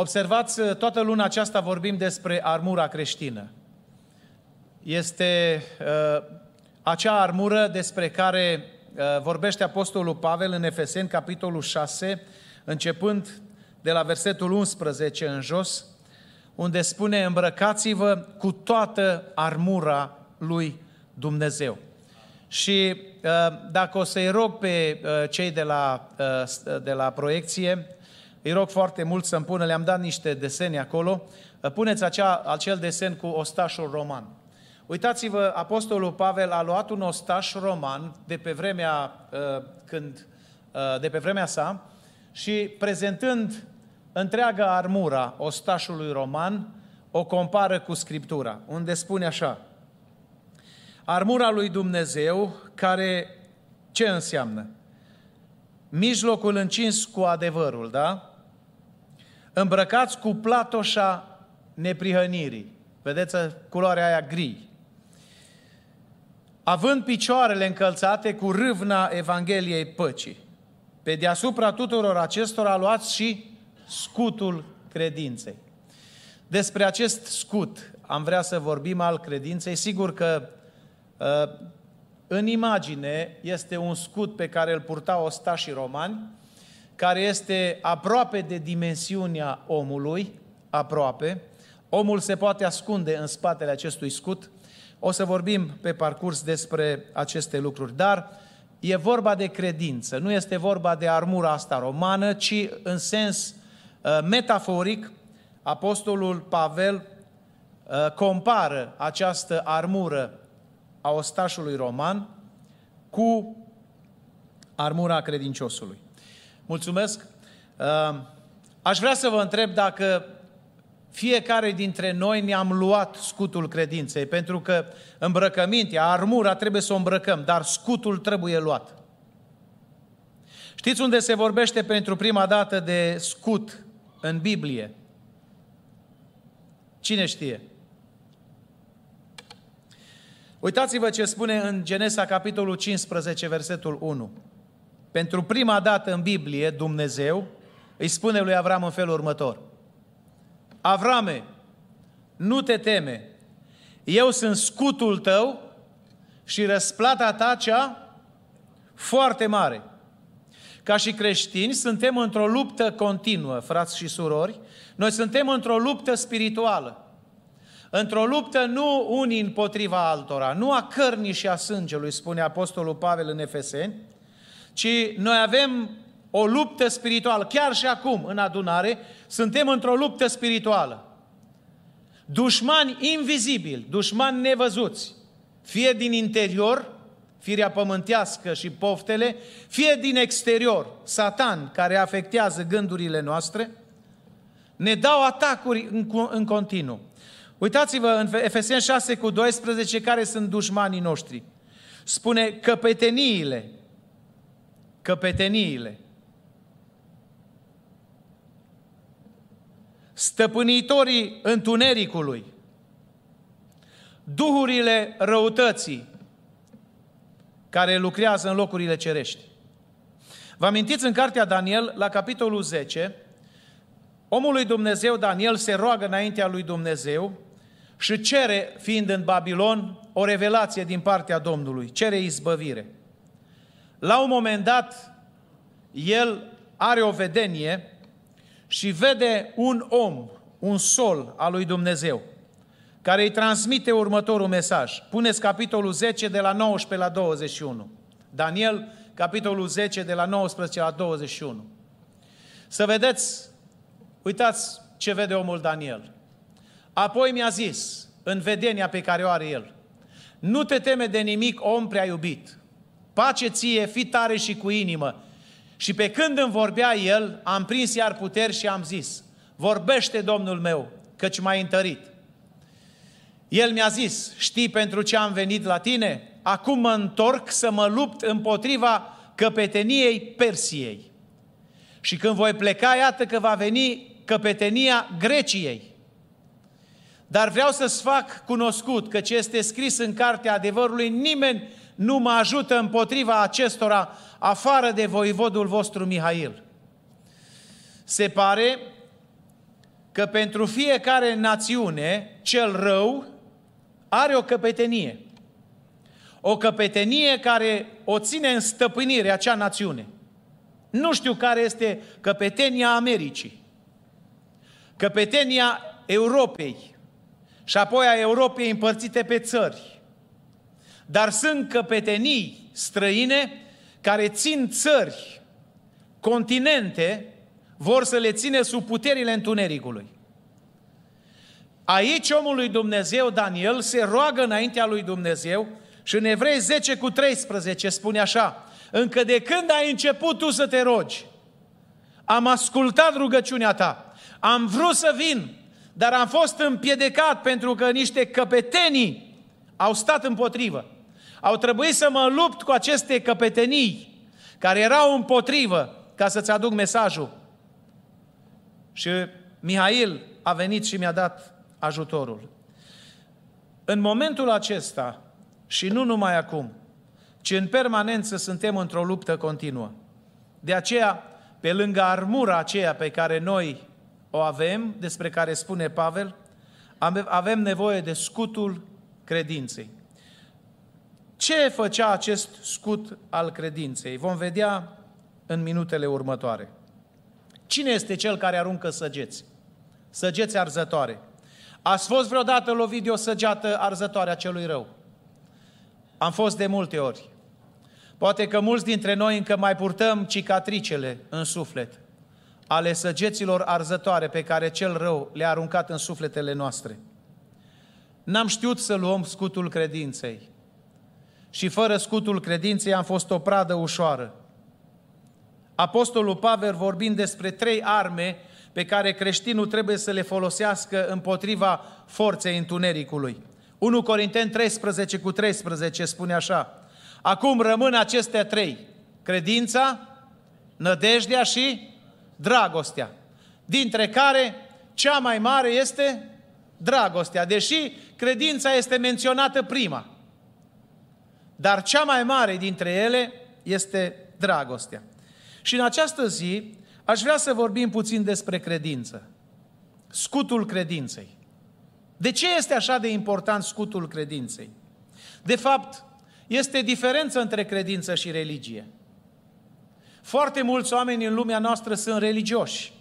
Observați, toată luna aceasta vorbim despre armura creștină. Este uh, acea armură despre care uh, vorbește Apostolul Pavel în Efeseni, capitolul 6, începând de la versetul 11 în jos, unde spune îmbrăcați-vă cu toată armura lui Dumnezeu. Și uh, dacă o să-i rog pe uh, cei de la, uh, de la proiecție, îi rog foarte mult să-mi pună, le-am dat niște desene acolo, puneți acea, acel desen cu ostașul roman. Uitați-vă, Apostolul Pavel a luat un ostaș roman de pe vremea, când, de pe vremea sa și prezentând întreaga armura ostașului roman, o compară cu Scriptura, unde spune așa, armura lui Dumnezeu, care ce înseamnă? Mijlocul încins cu adevărul, da? Îmbrăcați cu platoșa neprihănirii. Vedeți culoarea aia gri. Având picioarele încălțate cu râvna Evangheliei păcii. Pe deasupra tuturor acestora luați și scutul credinței. Despre acest scut am vrea să vorbim al credinței. Sigur că uh, în imagine este un scut pe care îl purtau ostașii romani, care este aproape de dimensiunea omului, aproape. Omul se poate ascunde în spatele acestui scut. O să vorbim pe parcurs despre aceste lucruri, dar e vorba de credință, nu este vorba de armura asta romană, ci în sens Uh, metaforic, Apostolul Pavel uh, compară această armură a ostașului roman cu armura credinciosului. Mulțumesc! Uh, aș vrea să vă întreb dacă fiecare dintre noi ne-am luat scutul credinței, pentru că îmbrăcămintea, armura trebuie să o îmbrăcăm, dar scutul trebuie luat. Știți unde se vorbește pentru prima dată de scut în Biblie? Cine știe? Uitați-vă ce spune în Genesa, capitolul 15, versetul 1. Pentru prima dată în Biblie, Dumnezeu îi spune lui Avram în felul următor. Avrame, nu te teme, eu sunt scutul tău și răsplata ta cea foarte mare. Ca și creștini, suntem într-o luptă continuă, frați și surori. Noi suntem într-o luptă spirituală. Într-o luptă nu unii împotriva altora, nu a cărnii și a sângelui, spune Apostolul Pavel în Efeseni, ci noi avem o luptă spirituală. Chiar și acum, în adunare, suntem într-o luptă spirituală. Dușmani invizibili, dușmani nevăzuți, fie din interior, firea pământească și poftele, fie din exterior, Satan, care afectează gândurile noastre, ne dau atacuri în, în continuu. Uitați-vă în Efeseni 6 cu 12 care sunt dușmanii noștri. Spune căpeteniile, căpeteniile, stăpânitorii întunericului, duhurile răutății, care lucrează în locurile cerești. Vă amintiți în cartea Daniel, la capitolul 10, omul lui Dumnezeu Daniel se roagă înaintea lui Dumnezeu și cere, fiind în Babilon, o revelație din partea Domnului, cere izbăvire. La un moment dat, el are o vedenie și vede un om, un sol al lui Dumnezeu care îi transmite următorul mesaj. Puneți capitolul 10 de la 19 la 21. Daniel, capitolul 10 de la 19 la 21. Să vedeți, uitați ce vede omul Daniel. Apoi mi-a zis, în vedenia pe care o are el, nu te teme de nimic, om prea iubit. Pace ție, fi tare și cu inimă. Și pe când îmi vorbea el, am prins iar puteri și am zis, vorbește Domnul meu, căci m-ai întărit. El mi-a zis, știi pentru ce am venit la tine? Acum mă întorc să mă lupt împotriva căpeteniei Persiei. Și când voi pleca, iată că va veni căpetenia Greciei. Dar vreau să-ți fac cunoscut că ce este scris în cartea adevărului, nimeni nu mă ajută împotriva acestora, afară de voivodul vostru Mihail. Se pare că pentru fiecare națiune, cel rău are o căpetenie. O căpetenie care o ține în stăpânire acea națiune. Nu știu care este căpetenia Americii, căpetenia Europei și apoi a Europei împărțite pe țări. Dar sunt căpetenii străine care țin țări, continente, vor să le ține sub puterile întunericului. Aici omul lui Dumnezeu, Daniel, se roagă înaintea lui Dumnezeu și în Evrei 10 cu 13 spune așa, încă de când ai început tu să te rogi, am ascultat rugăciunea ta, am vrut să vin, dar am fost împiedecat pentru că niște căpetenii au stat împotrivă. Au trebuit să mă lupt cu aceste căpetenii care erau împotrivă ca să-ți aduc mesajul. Și Mihail a venit și mi-a dat ajutorul. În momentul acesta, și nu numai acum, ci în permanență suntem într-o luptă continuă. De aceea, pe lângă armura aceea pe care noi o avem, despre care spune Pavel, avem nevoie de scutul credinței. Ce făcea acest scut al credinței? Vom vedea în minutele următoare. Cine este cel care aruncă săgeți? Săgeți arzătoare. Ați fost vreodată lovit de o săgeată arzătoare a celui rău? Am fost de multe ori. Poate că mulți dintre noi încă mai purtăm cicatricele în suflet ale săgeților arzătoare pe care cel rău le-a aruncat în sufletele noastre. N-am știut să luăm scutul credinței. Și fără scutul credinței am fost o pradă ușoară. Apostolul Pavel vorbind despre trei arme pe care creștinul trebuie să le folosească împotriva forței întunericului. 1 Corinteni 13 cu 13 spune așa, Acum rămân acestea trei, credința, nădejdea și dragostea, dintre care cea mai mare este dragostea, deși credința este menționată prima. Dar cea mai mare dintre ele este dragostea. Și în această zi aș vrea să vorbim puțin despre credință. Scutul credinței. De ce este așa de important scutul credinței? De fapt, este diferență între credință și religie. Foarte mulți oameni în lumea noastră sunt religioși,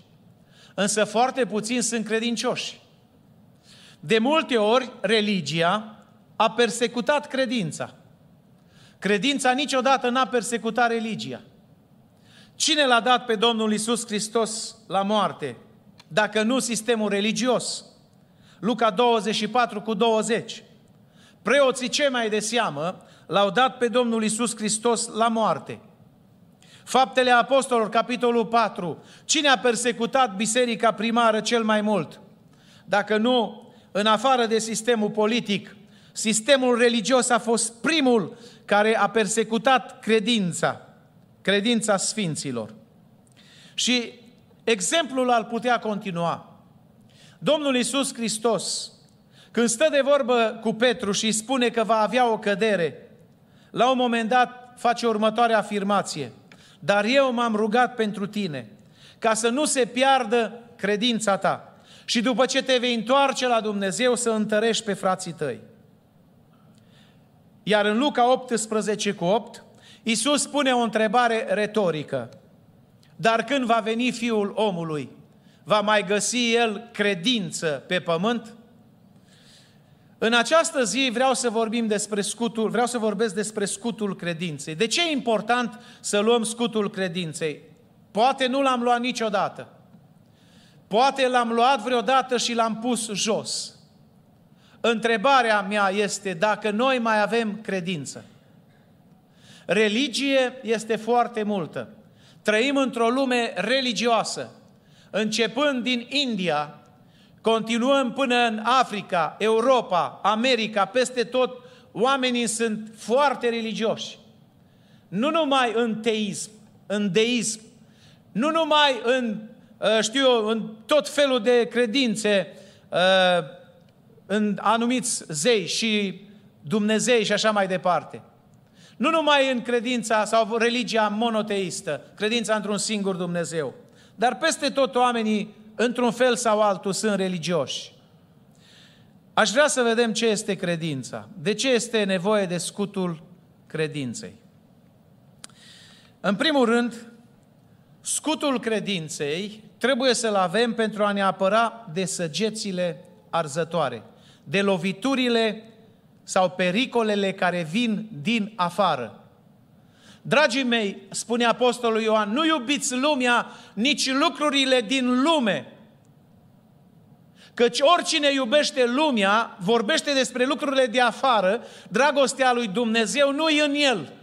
însă foarte puțini sunt credincioși. De multe ori, religia a persecutat credința. Credința niciodată n-a persecutat religia. Cine l-a dat pe Domnul Isus Hristos la moarte, dacă nu sistemul religios? Luca 24 cu 20. Preoții cei mai de seamă l-au dat pe Domnul Isus Hristos la moarte. Faptele Apostolilor, capitolul 4. Cine a persecutat biserica primară cel mai mult? Dacă nu, în afară de sistemul politic, sistemul religios a fost primul care a persecutat credința, credința sfinților. Și exemplul ar putea continua. Domnul Isus Hristos, când stă de vorbă cu Petru și îi spune că va avea o cădere, la un moment dat face următoarea afirmație. Dar eu m-am rugat pentru tine, ca să nu se piardă credința ta. Și după ce te vei întoarce la Dumnezeu, să întărești pe frații tăi. Iar în Luca 18 cu 8, Iisus spune o întrebare retorică. Dar când va veni Fiul omului, va mai găsi El credință pe pământ? În această zi vreau să vorbim despre scutul, vreau să vorbesc despre scutul credinței. De ce e important să luăm scutul credinței? Poate nu l-am luat niciodată. Poate l-am luat vreodată și l-am pus jos. Întrebarea mea este dacă noi mai avem credință. Religie este foarte multă. Trăim într-o lume religioasă. Începând din India, continuăm până în Africa, Europa, America, peste tot, oamenii sunt foarte religioși. Nu numai în teism, în deism, nu numai în, uh, știu eu, în tot felul de credințe, uh, în anumiți zei și Dumnezei și așa mai departe. Nu numai în credința sau religia monoteistă, credința într-un singur Dumnezeu, dar peste tot oamenii într-un fel sau altul, sunt religioși. Aș vrea să vedem ce este credința. De ce este nevoie de scutul credinței? În primul rând, scutul credinței trebuie să-l avem pentru a ne apăra de săgețile arzătoare, de loviturile sau pericolele care vin din afară. Dragii mei, spune Apostolul Ioan, nu iubiți lumea, nici lucrurile din lume. Căci oricine iubește lumea, vorbește despre lucrurile de afară, dragostea lui Dumnezeu nu e în el.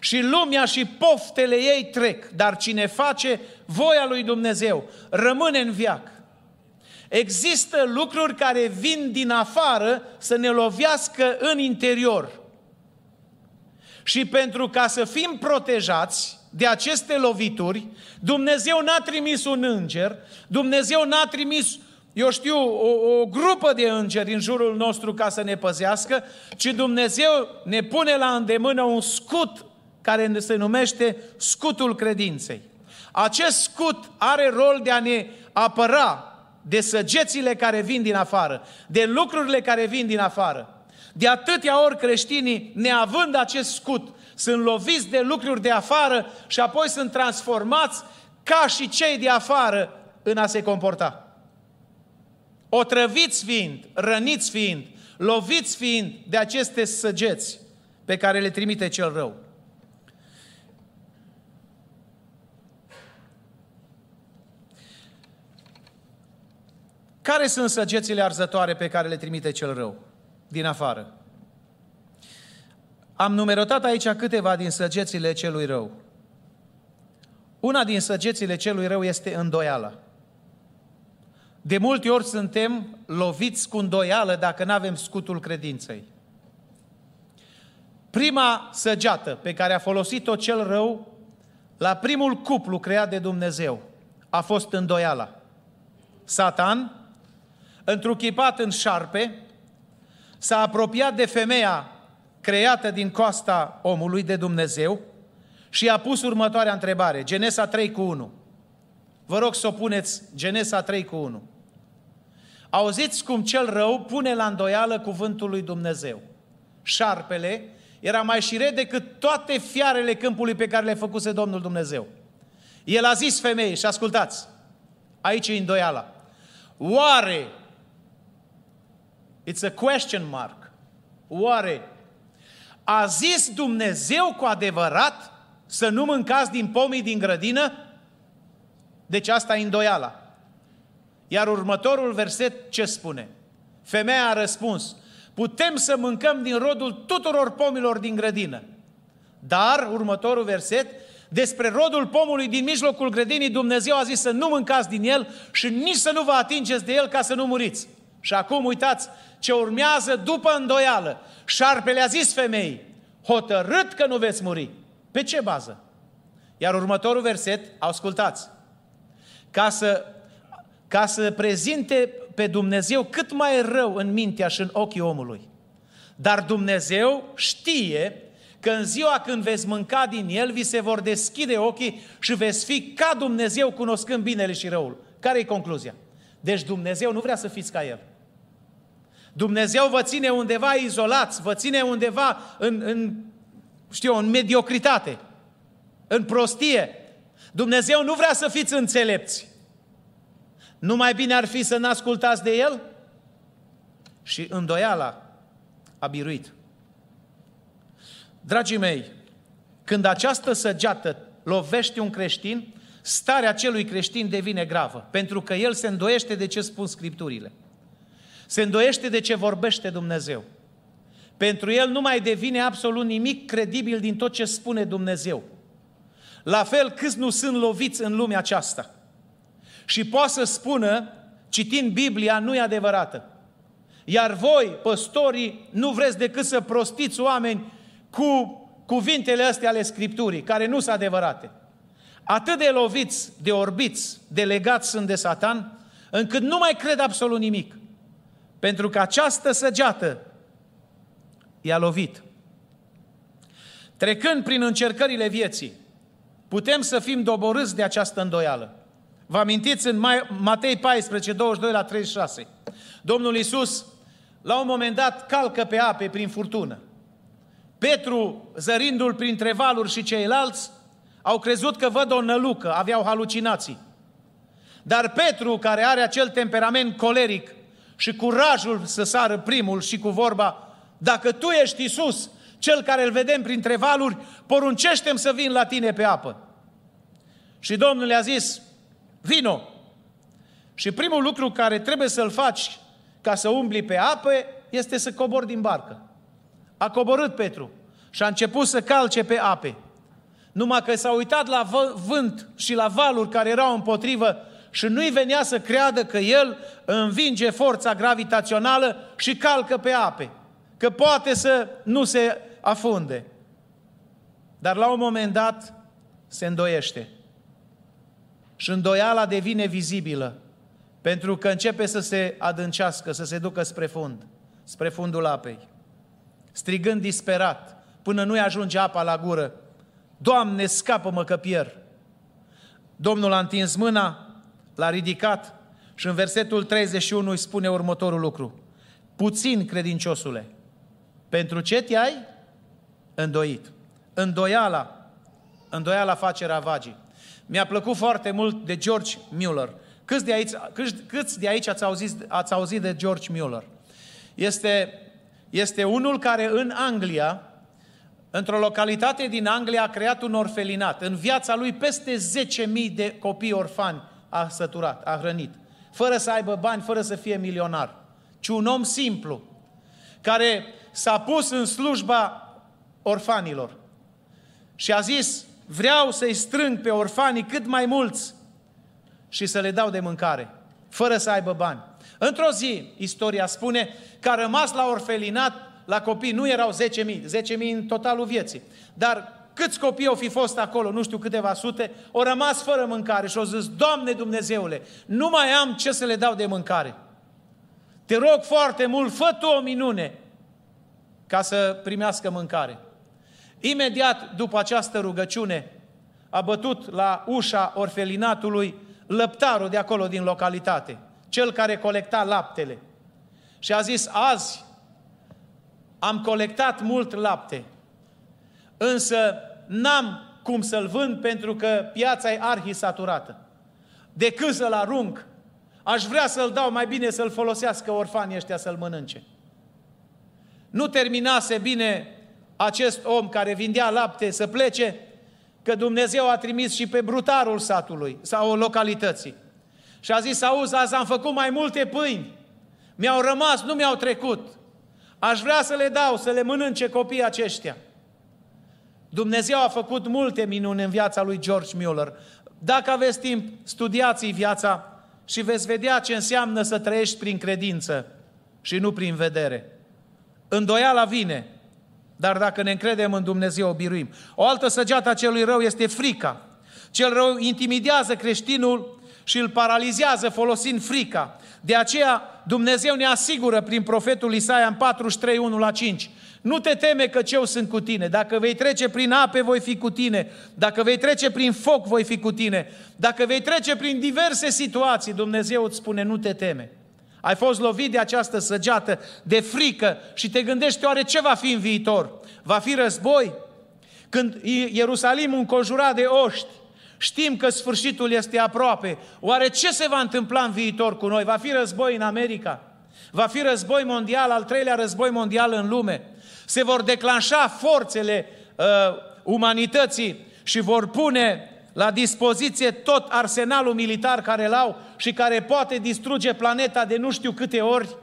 Și lumea și poftele ei trec, dar cine face voia lui Dumnezeu rămâne în viac. Există lucruri care vin din afară să ne lovească în interior. Și pentru ca să fim protejați de aceste lovituri, Dumnezeu n-a trimis un înger, Dumnezeu n-a trimis eu știu, o, o grupă de îngeri în jurul nostru ca să ne păzească, ci Dumnezeu ne pune la îndemână un scut care se numește scutul credinței. Acest scut are rol de a ne apăra de săgețile care vin din afară, de lucrurile care vin din afară. De atâtea ori creștinii, neavând acest scut, sunt loviți de lucruri de afară și apoi sunt transformați ca și cei de afară în a se comporta. Otrăviți fiind, răniți fiind, loviți fiind de aceste săgeți pe care le trimite cel rău. Care sunt săgețile arzătoare pe care le trimite cel rău din afară? Am numerotat aici câteva din săgețile celui rău. Una din săgețile celui rău este îndoiala. De multe ori suntem loviți cu îndoială dacă nu avem scutul credinței. Prima săgeată pe care a folosit-o cel rău la primul cuplu creat de Dumnezeu a fost îndoiala. Satan întruchipat în șarpe, s-a apropiat de femeia creată din coasta omului de Dumnezeu și a pus următoarea întrebare, Genesa 3 cu 1. Vă rog să o puneți, Genesa 3 cu 1. Auziți cum cel rău pune la îndoială cuvântul lui Dumnezeu. Șarpele era mai șire decât toate fiarele câmpului pe care le făcuse Domnul Dumnezeu. El a zis femeii, și ascultați, aici e îndoiala. Oare It's a question mark. Oare a zis Dumnezeu cu adevărat să nu mâncați din pomii din grădină? Deci asta e îndoiala. Iar următorul verset ce spune? Femeia a răspuns, putem să mâncăm din rodul tuturor pomilor din grădină. Dar, următorul verset, despre rodul pomului din mijlocul grădinii, Dumnezeu a zis să nu mâncați din el și nici să nu vă atingeți de el ca să nu muriți. Și acum uitați ce urmează după îndoială. Șarpele a zis femei, hotărât că nu veți muri. Pe ce bază? Iar următorul verset, ascultați, ca să, ca să prezinte pe Dumnezeu cât mai rău în mintea și în ochii omului. Dar Dumnezeu știe că în ziua când veți mânca din el, vi se vor deschide ochii și veți fi ca Dumnezeu cunoscând binele și răul. Care e concluzia? Deci Dumnezeu nu vrea să fiți ca El. Dumnezeu vă ține undeva izolați, vă ține undeva în, în știu, în mediocritate, în prostie. Dumnezeu nu vrea să fiți înțelepți. Nu mai bine ar fi să nu ascultați de El? Și îndoiala a biruit. Dragii mei, când această săgeată lovește un creștin, starea acelui creștin devine gravă, pentru că el se îndoiește de ce spun Scripturile. Se îndoiește de ce vorbește Dumnezeu. Pentru el nu mai devine absolut nimic credibil din tot ce spune Dumnezeu. La fel câți nu sunt loviți în lumea aceasta. Și poate să spună, citind Biblia, nu e adevărată. Iar voi, păstorii, nu vreți decât să prostiți oameni cu cuvintele astea ale Scripturii, care nu sunt adevărate. Atât de loviți, de orbiți, de legați sunt de Satan, încât nu mai cred absolut nimic. Pentru că această săgeată i-a lovit. Trecând prin încercările vieții, putem să fim doborâți de această îndoială. Vă amintiți în Matei 14, 22 la 36. Domnul Iisus, la un moment dat, calcă pe ape prin furtună. Petru, zărindu-l printre valuri și ceilalți, au crezut că văd o nălucă, aveau halucinații. Dar Petru, care are acel temperament coleric și curajul să sară primul și cu vorba, dacă tu ești Isus, cel care îl vedem printre valuri, poruncește să vin la tine pe apă. Și Domnul le-a zis, vino. Și primul lucru care trebuie să-l faci ca să umbli pe apă este să cobori din barcă. A coborât Petru și a început să calce pe ape. Numai că s-a uitat la vânt și la valuri care erau împotrivă și nu-i venea să creadă că el învinge forța gravitațională și calcă pe ape. Că poate să nu se afunde. Dar la un moment dat se îndoiește. Și îndoiala devine vizibilă. Pentru că începe să se adâncească, să se ducă spre fund, spre fundul apei. Strigând disperat, până nu-i ajunge apa la gură. Doamne, scapă-mă că pierd! Domnul a întins mâna, l-a ridicat și în versetul 31 îi spune următorul lucru. Puțin, credinciosule, pentru ce te-ai îndoit? Îndoiala, îndoiala face ravagii. Mi-a plăcut foarte mult de George Mueller. Câți de aici, câți, câți de aici ați, auzit, ați auzit de George Mueller? Este, este unul care în Anglia, într-o localitate din Anglia, a creat un orfelinat. În viața lui peste 10.000 de copii orfani a săturat, a hrănit. Fără să aibă bani, fără să fie milionar. Ci un om simplu, care s-a pus în slujba orfanilor. Și a zis, vreau să-i strâng pe orfanii cât mai mulți și să le dau de mâncare, fără să aibă bani. Într-o zi, istoria spune că a rămas la orfelinat, la copii, nu erau 10.000, 10.000 în totalul vieții, dar câți copii au fi fost acolo, nu știu câteva sute, au rămas fără mâncare și au zis, Doamne Dumnezeule, nu mai am ce să le dau de mâncare. Te rog foarte mult, fă tu o minune ca să primească mâncare. Imediat după această rugăciune, a bătut la ușa orfelinatului lăptarul de acolo din localitate, cel care colecta laptele. Și a zis, azi am colectat mult lapte, însă n-am cum să-l vând pentru că piața e arhisaturată. Decât să-l arunc, aș vrea să-l dau mai bine să-l folosească orfanii ăștia să-l mănânce. Nu terminase bine acest om care vindea lapte să plece, că Dumnezeu a trimis și pe brutarul satului sau localității. Și a zis, auzi, azi am făcut mai multe pâini, mi-au rămas, nu mi-au trecut. Aș vrea să le dau, să le mănânce copiii aceștia. Dumnezeu a făcut multe minuni în viața lui George Mueller. Dacă aveți timp, studiați viața și veți vedea ce înseamnă să trăiești prin credință și nu prin vedere. Îndoiala vine, dar dacă ne încredem în Dumnezeu, o biruim. O altă săgeată a celui rău este frica. Cel rău intimidează creștinul și îl paralizează folosind frica. De aceea Dumnezeu ne asigură prin profetul Isaia în 43, 1 la 5. Nu te teme că eu sunt cu tine. Dacă vei trece prin ape, voi fi cu tine. Dacă vei trece prin foc, voi fi cu tine. Dacă vei trece prin diverse situații, Dumnezeu îți spune, nu te teme. Ai fost lovit de această săgeată de frică și te gândești oare ce va fi în viitor? Va fi război? Când Ierusalimul înconjurat de oști, știm că sfârșitul este aproape. Oare ce se va întâmpla în viitor cu noi? Va fi război în America? Va fi război mondial, al treilea război mondial în lume? Se vor declanșa forțele uh, umanității și vor pune la dispoziție tot arsenalul militar care îl au și care poate distruge planeta de nu știu câte ori?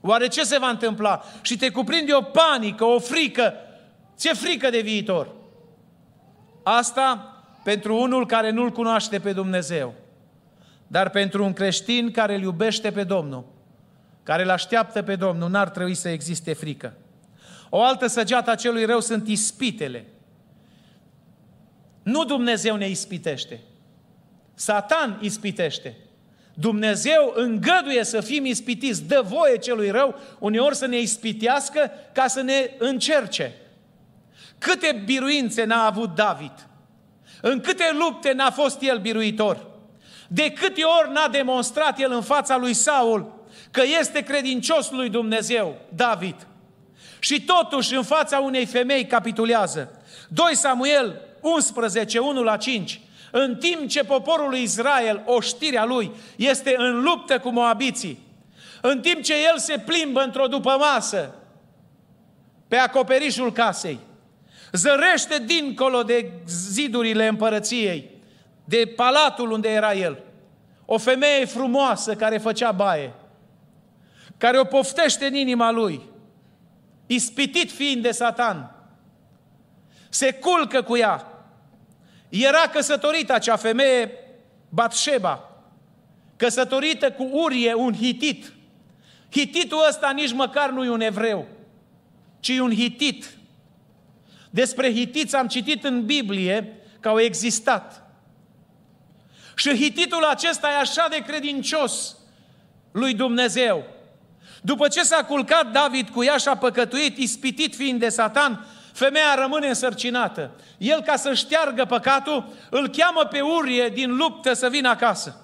Oare ce se va întâmpla? Și te cuprinde o panică, o frică. Ți-e frică de viitor. Asta pentru unul care nu-L cunoaște pe Dumnezeu. Dar pentru un creștin care îl iubește pe Domnul, care îl așteaptă pe Domnul, n-ar trebui să existe frică. O altă săgeată a celui rău sunt ispitele. Nu Dumnezeu ne ispitește. Satan ispitește. Dumnezeu îngăduie să fim ispitiți, dă voie celui rău uneori să ne ispitească ca să ne încerce. Câte biruințe n-a avut David? În câte lupte n-a fost el biruitor? De câte ori n-a demonstrat el în fața lui Saul că este credincios lui Dumnezeu, David. Și totuși în fața unei femei capitulează. 2 Samuel 11, 1 la 5. În timp ce poporul lui Israel, oștirea lui, este în luptă cu moabiții, în timp ce el se plimbă într-o după masă pe acoperișul casei, zărește dincolo de zidurile împărăției, de palatul unde era el, o femeie frumoasă care făcea baie, care o poftește în inima lui, ispitit fiind de satan, se culcă cu ea. Era căsătorită acea femeie, Batșeba, căsătorită cu Urie, un hitit. Hititul ăsta nici măcar nu e un evreu, ci e un hitit. Despre hitiți am citit în Biblie că au existat. Și hititul acesta e așa de credincios lui Dumnezeu. După ce s-a culcat David cu ea și a păcătuit, ispitit fiind de satan, femeia rămâne însărcinată. El, ca să șteargă păcatul, îl cheamă pe Urie din luptă să vină acasă.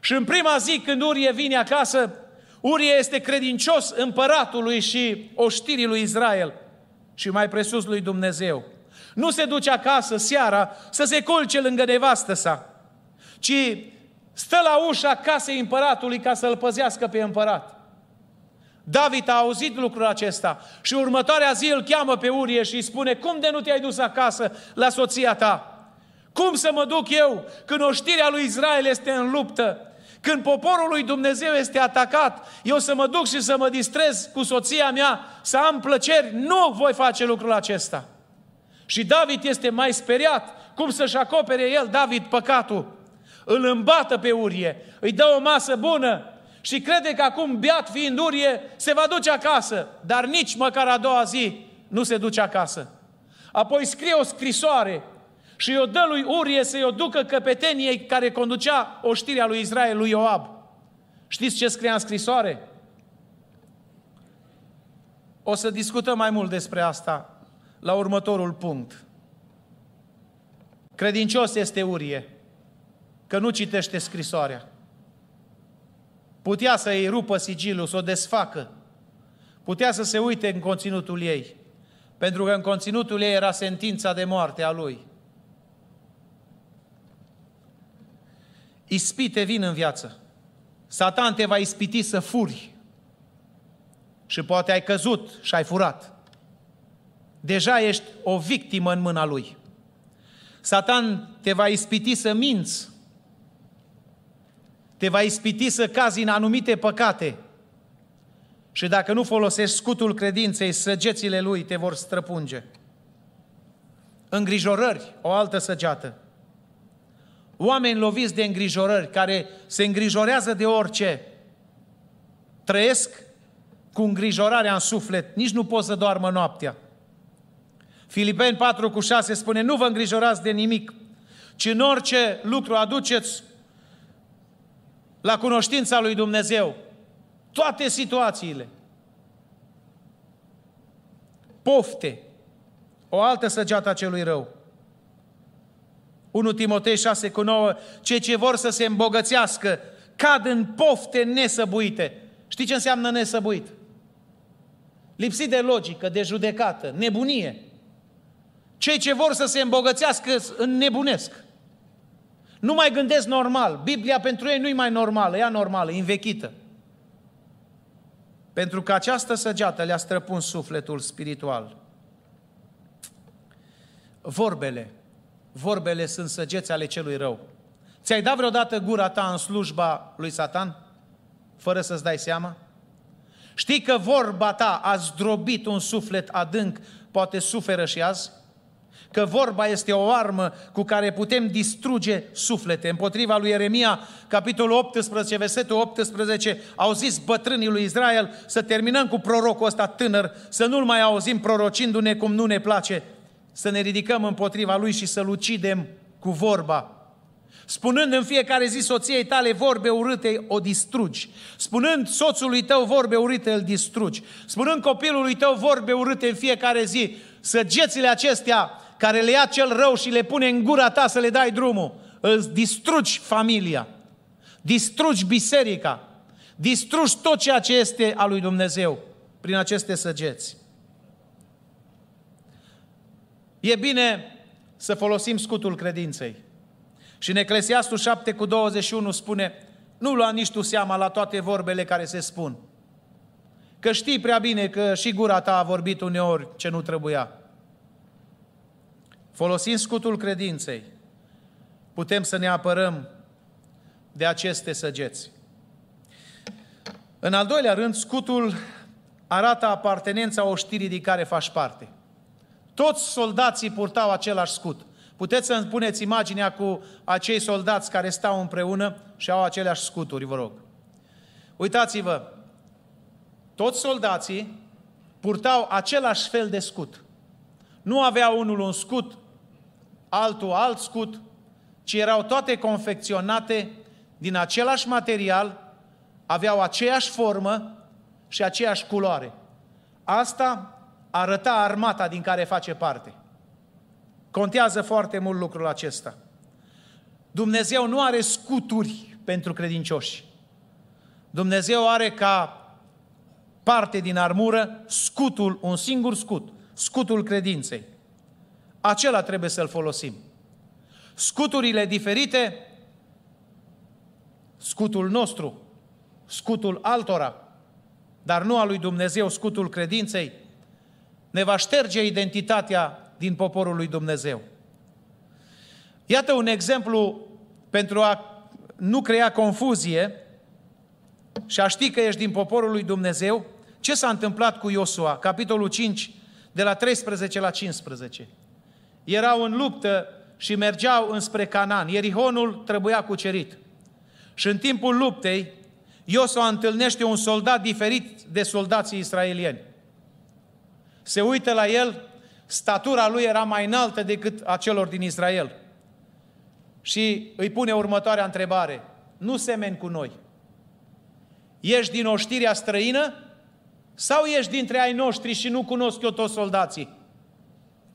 Și în prima zi când Urie vine acasă, Urie este credincios împăratului și oștirii lui Israel și mai presus lui Dumnezeu. Nu se duce acasă seara să se culce lângă nevastă sa, ci stă la ușa casei împăratului ca să-l păzească pe împărat. David a auzit lucrul acesta și următoarea zi îl cheamă pe Urie și îi spune, cum de nu te-ai dus acasă la soția ta? Cum să mă duc eu când oștirea lui Israel este în luptă? Când poporul lui Dumnezeu este atacat, eu să mă duc și să mă distrez cu soția mea, să am plăceri, nu voi face lucrul acesta. Și David este mai speriat, cum să-și acopere el, David, păcatul. Îl îmbată pe Urie, îi dă o masă bună, și crede că acum, beat fiind Urie, se va duce acasă, dar nici măcar a doua zi nu se duce acasă. Apoi scrie o scrisoare și o dă lui Urie să-i o ducă căpeteniei care conducea oștirea lui Israel, lui Ioab. Știți ce scria în scrisoare? O să discutăm mai mult despre asta la următorul punct. Credincios este Urie, că nu citește scrisoarea. Putea să-i rupă sigilul, să o desfacă. Putea să se uite în conținutul ei. Pentru că în conținutul ei era sentința de moarte a lui. Ispite vin în viață. Satan te va ispiti să furi. Și poate ai căzut și ai furat. Deja ești o victimă în mâna lui. Satan te va ispiti să minți te va ispiti să cazi în anumite păcate. Și dacă nu folosești scutul credinței, săgețile lui te vor străpunge. Îngrijorări, o altă săgeată. Oameni loviți de îngrijorări, care se îngrijorează de orice, trăiesc cu îngrijorarea în suflet, nici nu pot să doarmă noaptea. Filipeni 4 cu 6 spune, nu vă îngrijorați de nimic, ci în orice lucru aduceți la cunoștința lui Dumnezeu. Toate situațiile. Pofte. O altă săgeată a celui rău. 1 Timotei 6 cu 9, cei ce vor să se îmbogățească cad în pofte nesăbuite. Știi ce înseamnă nesăbuit? Lipsit de logică, de judecată, nebunie. Cei ce vor să se îmbogățească nebunesc. Nu mai gândesc normal. Biblia pentru ei nu e mai normală, ea normală, învechită. Pentru că această săgeată le-a străpuns sufletul spiritual. Vorbele, vorbele sunt săgeți ale celui rău. Ți-ai dat vreodată gura ta în slujba lui Satan? Fără să-ți dai seama? Știi că vorba ta a zdrobit un suflet adânc, poate suferă și azi? Că vorba este o armă cu care putem distruge suflete. Împotriva lui Ieremia, capitolul 18, versetul 18, au zis bătrânii lui Israel să terminăm cu prorocul ăsta tânăr, să nu-l mai auzim prorocindu-ne cum nu ne place, să ne ridicăm împotriva lui și să-l ucidem cu vorba. Spunând în fiecare zi soției tale vorbe urâte, o distrugi. Spunând soțului tău vorbe urâte, îl distrugi. Spunând copilului tău vorbe urâte în fiecare zi, săgețile acestea care le ia cel rău și le pune în gura ta să le dai drumul, îți distrugi familia, distrugi biserica, distrugi tot ceea ce este al lui Dumnezeu prin aceste săgeți. E bine să folosim scutul credinței. Și în Eclesiastul 7 cu 21 spune, nu lua nici tu seama la toate vorbele care se spun. Că știi prea bine că și gura ta a vorbit uneori ce nu trebuia. Folosind scutul credinței, putem să ne apărăm de aceste săgeți. În al doilea rând, scutul arată apartenența oștirii din care faci parte. Toți soldații purtau același scut. Puteți să-mi puneți imaginea cu acei soldați care stau împreună și au aceleași scuturi, vă rog. Uitați-vă, toți soldații purtau același fel de scut. Nu avea unul un scut, altul alt scut, ci erau toate confecționate din același material, aveau aceeași formă și aceeași culoare. Asta arăta armata din care face parte. Contează foarte mult lucrul acesta. Dumnezeu nu are scuturi pentru credincioși. Dumnezeu are ca parte din armură scutul, un singur scut, scutul credinței. Acela trebuie să-l folosim. Scuturile diferite, scutul nostru, scutul altora, dar nu al lui Dumnezeu, scutul credinței, ne va șterge identitatea din poporul lui Dumnezeu. Iată un exemplu pentru a nu crea confuzie și a ști că ești din poporul lui Dumnezeu, ce s-a întâmplat cu Iosua, capitolul 5, de la 13 la 15. Erau în luptă și mergeau înspre Canaan. Ierihonul trebuia cucerit. Și în timpul luptei, Iosua întâlnește un soldat diferit de soldații israelieni. Se uită la el, statura lui era mai înaltă decât a celor din Israel. Și îi pune următoarea întrebare. Nu semeni cu noi. Ești din oștirea străină sau ești dintre ai noștri și nu cunosc eu toți soldații?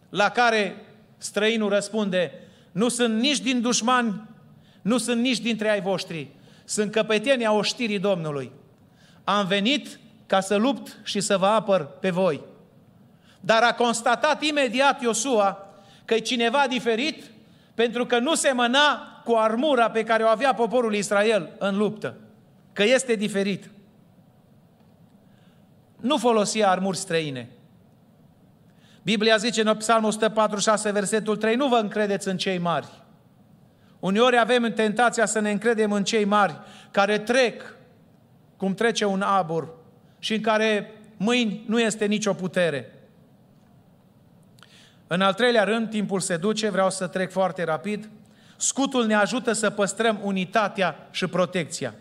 La care străinul răspunde, nu sunt nici din dușmani, nu sunt nici dintre ai voștri, sunt căpetenii a oștirii Domnului. Am venit ca să lupt și să vă apăr pe voi. Dar a constatat imediat Iosua că e cineva diferit pentru că nu semăna cu armura pe care o avea poporul Israel în luptă. Că este diferit. Nu folosia armuri străine. Biblia zice în Psalmul 146, versetul 3, nu vă încredeți în cei mari. Uneori avem tentația să ne încredem în cei mari care trec cum trece un abur și în care mâini nu este nicio putere. În al treilea rând, timpul se duce, vreau să trec foarte rapid. Scutul ne ajută să păstrăm unitatea și protecția.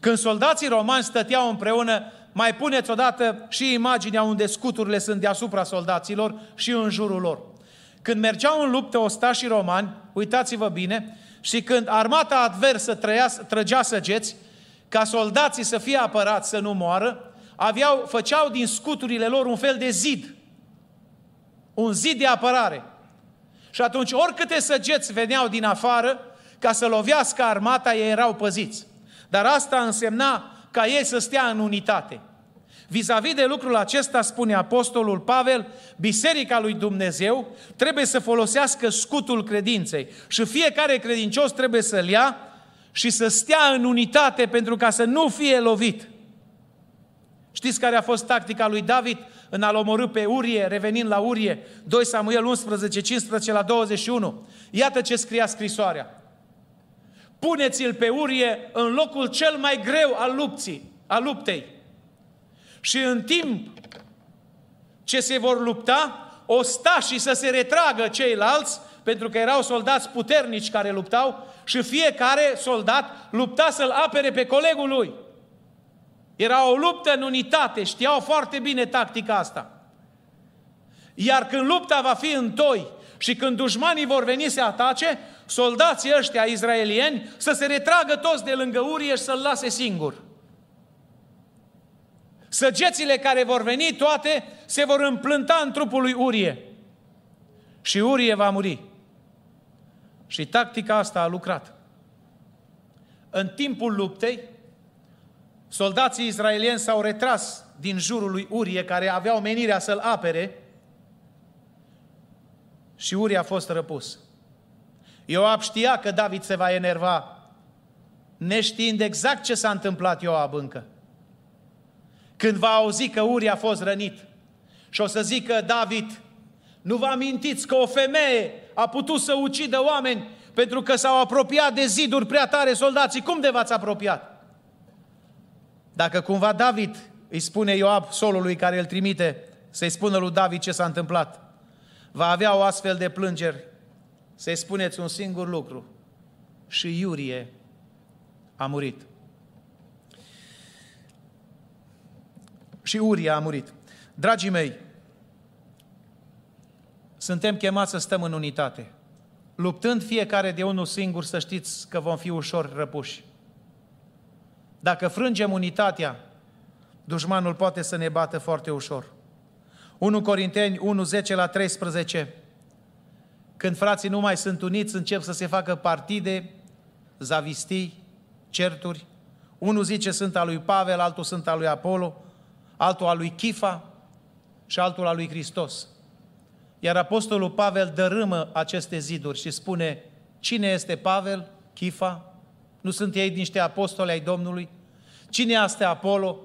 Când soldații romani stăteau împreună, mai puneți odată și imaginea unde scuturile sunt deasupra soldaților și în jurul lor. Când mergeau în luptă ostașii romani, uitați-vă bine, și când armata adversă trăia, trăgea săgeți, ca soldații să fie apărați să nu moară, aveau, făceau din scuturile lor un fel de zid. Un zid de apărare. Și atunci, oricâte săgeți veneau din afară, ca să lovească armata, ei erau păziți. Dar asta însemna ca ei să stea în unitate. Vis-a-vis de lucrul acesta, spune Apostolul Pavel, Biserica lui Dumnezeu trebuie să folosească scutul credinței și fiecare credincios trebuie să-l ia și să stea în unitate pentru ca să nu fie lovit. Știți care a fost tactica lui David în a-l omorâ pe Urie, revenind la Urie, 2 Samuel 11, 15 la 21. Iată ce scria scrisoarea. Puneți-l pe Urie în locul cel mai greu al lupții, al luptei. Și în timp ce se vor lupta, o sta și să se retragă ceilalți, pentru că erau soldați puternici care luptau și fiecare soldat lupta să-l apere pe colegul lui. Era o luptă în unitate, știau foarte bine tactica asta. Iar când lupta va fi în toi și când dușmanii vor veni să atace, soldații ăștia izraelieni să se retragă toți de lângă Urie și să-l lase singur. Săgețile care vor veni toate se vor împlânta în trupul lui Urie. Și Urie va muri. Și tactica asta a lucrat. În timpul luptei, soldații israelieni s-au retras din jurul lui Urie, care aveau menirea să-l apere, și Urie a fost răpus. Ioab știa că David se va enerva, neștiind exact ce s-a întâmplat Ioab încă. Când va auzi că Urie a fost rănit și o să zică David, nu vă amintiți că o femeie a putut să ucidă oameni pentru că s-au apropiat de ziduri prea tare soldații. Cum de v-ați apropiat? Dacă cumva David îi spune Ioab solului care îl trimite să-i spună lui David ce s-a întâmplat, va avea o astfel de plângeri, să-i spuneți un singur lucru. Și Iurie a murit. Și Uria a murit. Dragii mei, suntem chemați să stăm în unitate. Luptând fiecare de unul singur, să știți că vom fi ușor răpuși. Dacă frângem unitatea, dușmanul poate să ne bată foarte ușor. 1 Corinteni 1, 10 la 13. Când frații nu mai sunt uniți, încep să se facă partide, zavistii, certuri. Unul zice sunt al lui Pavel, altul sunt al lui Apollo, altul al lui Chifa și altul al lui Hristos. Iar Apostolul Pavel dărâmă aceste ziduri și spune, cine este Pavel, Chifa? Nu sunt ei niște apostoli ai Domnului? Cine este Apollo?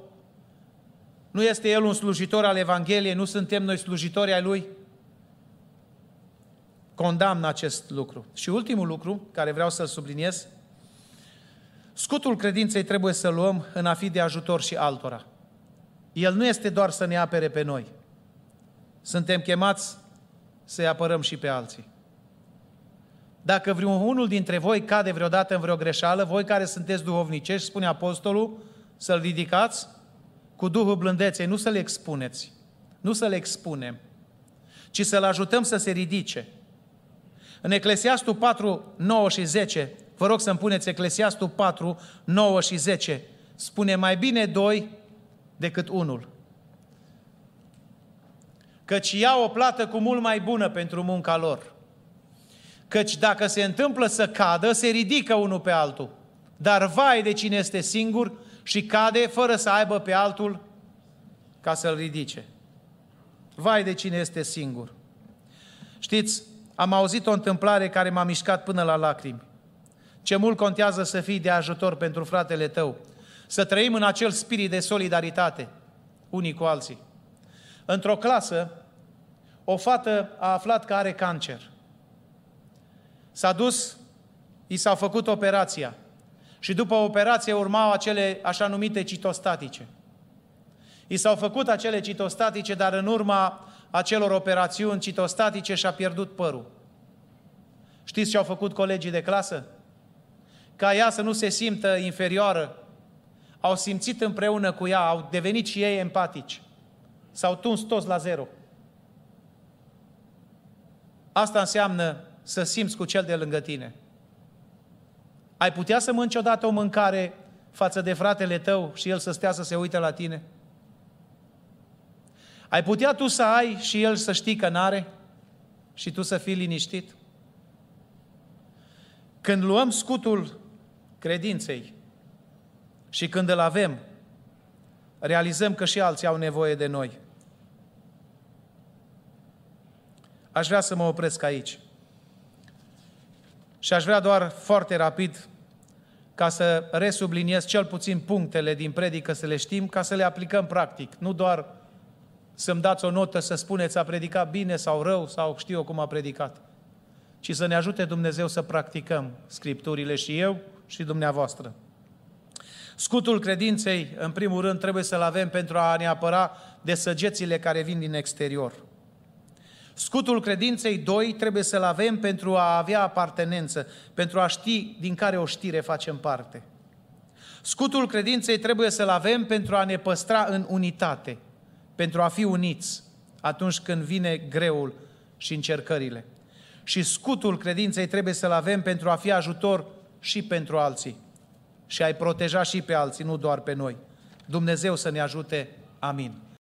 Nu este el un slujitor al Evangheliei? Nu suntem noi slujitori ai lui? Condamn acest lucru. Și ultimul lucru care vreau să-l subliniez, scutul credinței trebuie să luăm în a fi de ajutor și altora. El nu este doar să ne apere pe noi. Suntem chemați să-i apărăm și pe alții. Dacă vreunul dintre voi cade vreodată în vreo greșeală, voi care sunteți duhovnicești, spune apostolul, să-l ridicați cu Duhul blândeței, nu să-l expuneți, nu să-l expunem, ci să-l ajutăm să se ridice. În Eclesiastul 4, 9 și 10, vă rog să-mi puneți Eclesiastul 4, 9 și 10, spune mai bine doi decât unul căci ia o plată cu mult mai bună pentru munca lor. Căci dacă se întâmplă să cadă, se ridică unul pe altul. Dar vai de cine este singur și cade fără să aibă pe altul ca să-l ridice. Vai de cine este singur. Știți, am auzit o întâmplare care m-a mișcat până la lacrimi. Ce mult contează să fii de ajutor pentru fratele tău. Să trăim în acel spirit de solidaritate, unii cu alții. Într-o clasă, o fată a aflat că are cancer. S-a dus, i s-a făcut operația și după operație urmau acele așa numite citostatice. I s-au făcut acele citostatice, dar în urma acelor operațiuni citostatice și-a pierdut părul. Știți ce au făcut colegii de clasă? Ca ea să nu se simtă inferioară, au simțit împreună cu ea, au devenit și ei empatici. S-au tuns toți la zero. Asta înseamnă să simți cu cel de lângă tine. Ai putea să mănânci odată o mâncare față de fratele tău și el să stea să se uite la tine? Ai putea tu să ai și el să știi că n-are și tu să fii liniștit? Când luăm scutul credinței și când îl avem, realizăm că și alții au nevoie de noi. Aș vrea să mă opresc aici. Și aș vrea doar foarte rapid ca să resubliniez cel puțin punctele din predică, să le știm, ca să le aplicăm practic. Nu doar să-mi dați o notă să spuneți a predicat bine sau rău sau știu eu cum a predicat, ci să ne ajute Dumnezeu să practicăm Scripturile și eu și dumneavoastră. Scutul credinței, în primul rând, trebuie să-l avem pentru a ne apăra de săgețile care vin din exterior. Scutul credinței, doi, trebuie să-l avem pentru a avea apartenență, pentru a ști din care o știre facem parte. Scutul credinței trebuie să-l avem pentru a ne păstra în unitate, pentru a fi uniți atunci când vine greul și încercările. Și scutul credinței trebuie să-l avem pentru a fi ajutor și pentru alții și a-i proteja și pe alții, nu doar pe noi. Dumnezeu să ne ajute. Amin.